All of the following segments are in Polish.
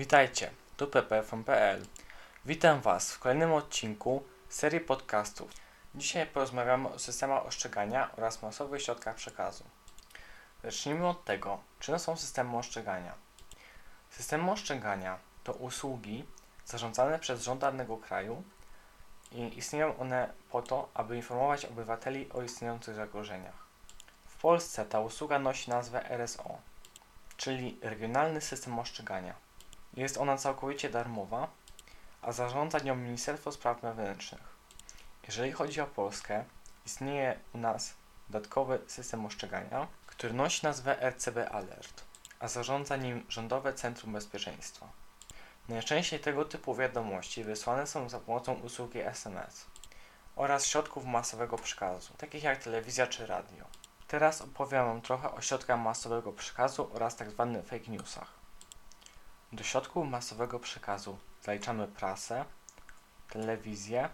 Witajcie, tu pp.pl. Witam Was w kolejnym odcinku serii podcastów. Dzisiaj porozmawiamy o systemach ostrzegania oraz masowych środkach przekazu. Zacznijmy od tego, czym są systemy ostrzegania. Systemy ostrzegania to usługi zarządzane przez rząd danego kraju i istnieją one po to, aby informować obywateli o istniejących zagrożeniach. W Polsce ta usługa nosi nazwę RSO, czyli Regionalny System Ostrzegania. Jest ona całkowicie darmowa, a zarządza nią Ministerstwo Spraw Wewnętrznych. Jeżeli chodzi o Polskę, istnieje u nas dodatkowy system ostrzegania, który nosi nazwę RCB Alert, a zarządza nim Rządowe Centrum Bezpieczeństwa. Najczęściej tego typu wiadomości wysłane są za pomocą usługi SMS oraz środków masowego przekazu, takich jak telewizja czy radio. Teraz opowiem Wam trochę o środkach masowego przekazu oraz tzw. fake newsach. Do środków masowego przekazu zaliczamy prasę, telewizję,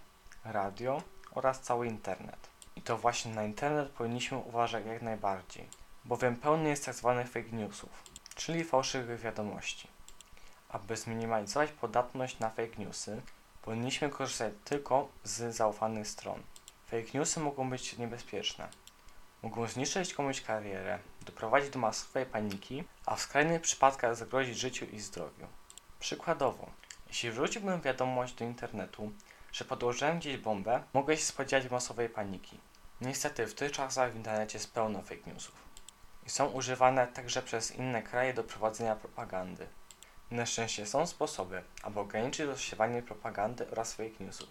radio oraz cały internet. I to właśnie na internet powinniśmy uważać jak najbardziej, bowiem pełny jest tzw. fake newsów, czyli fałszywych wiadomości. Aby zminimalizować podatność na fake newsy, powinniśmy korzystać tylko z zaufanych stron. Fake newsy mogą być niebezpieczne. Mogą zniszczyć komuś karierę, doprowadzić do masowej paniki, a w skrajnych przypadkach zagrozić życiu i zdrowiu. Przykładowo, jeśli wrzuciłbym wiadomość do internetu, że podłożyłem gdzieś bombę, mogę się spodziewać masowej paniki. Niestety w tych czasach w internecie jest pełno fake newsów i są używane także przez inne kraje do prowadzenia propagandy. Na szczęście są sposoby, aby ograniczyć rozsiewanie propagandy oraz fake newsów.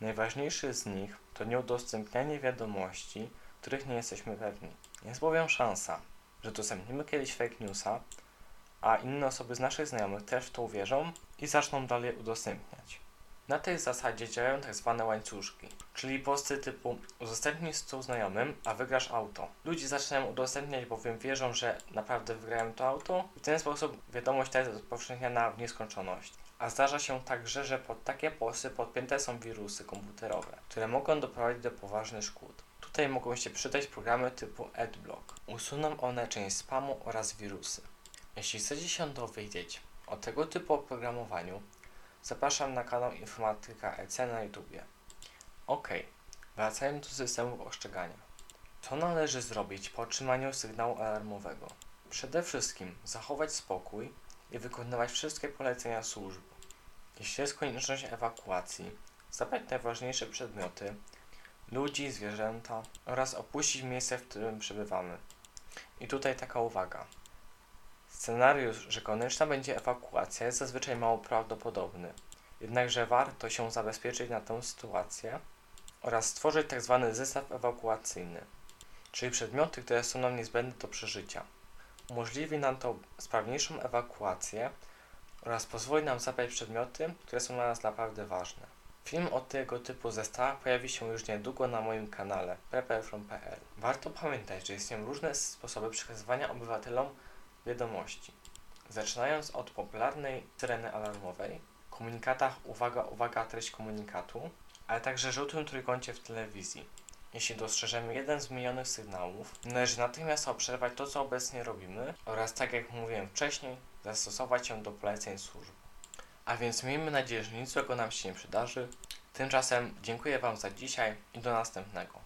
Najważniejszy z nich to nieudostępnianie wiadomości, których nie jesteśmy pewni. Jest bowiem szansa, że udostępnimy kiedyś fake newsa, a inne osoby z naszych znajomych też w to uwierzą i zaczną dalej udostępniać. Na tej zasadzie działają tak zwane łańcuszki, czyli posty typu udostępnij 100 znajomym, a wygrasz auto. Ludzie zaczynają udostępniać, bowiem wierzą, że naprawdę wygrają to auto i w ten sposób wiadomość ta jest rozpowszechniana w nieskończoność. A zdarza się także, że pod takie posty podpięte są wirusy komputerowe, które mogą doprowadzić do poważnych szkód. Tutaj mogą się przydać programy typu AdBlock. Usuną one część spamu oraz wirusy. Jeśli chcecie się dowiedzieć o tego typu oprogramowaniu, zapraszam na kanał Informatyka EC na YouTubie. Ok, wracając do systemów ostrzegania. Co należy zrobić po otrzymaniu sygnału alarmowego? Przede wszystkim zachować spokój i wykonywać wszystkie polecenia służb. Jeśli jest konieczność ewakuacji, zabrać najważniejsze przedmioty, ludzi, zwierzęta oraz opuścić miejsce, w którym przebywamy. I tutaj taka uwaga. Scenariusz, że konieczna będzie ewakuacja jest zazwyczaj mało prawdopodobny. Jednakże warto się zabezpieczyć na tę sytuację oraz stworzyć tzw. Tak zestaw ewakuacyjny, czyli przedmioty, które są nam niezbędne do przeżycia. Umożliwi nam to sprawniejszą ewakuację oraz pozwoli nam zabrać przedmioty, które są dla nas naprawdę ważne. Film o tego typu zestawach pojawi się już niedługo na moim kanale ppfrom.pl. Warto pamiętać, że istnieją różne sposoby przekazywania obywatelom wiadomości. Zaczynając od popularnej syreny alarmowej, komunikatach uwaga, uwaga, treść komunikatu, ale także żółtym trójkącie w telewizji. Jeśli dostrzeżemy jeden z milionów sygnałów, należy natychmiast obserwować to, co obecnie robimy oraz, tak jak mówiłem wcześniej, zastosować się do poleceń służb. A więc miejmy nadzieję, że nic złego nam się nie przydarzy. Tymczasem dziękuję Wam za dzisiaj i do następnego.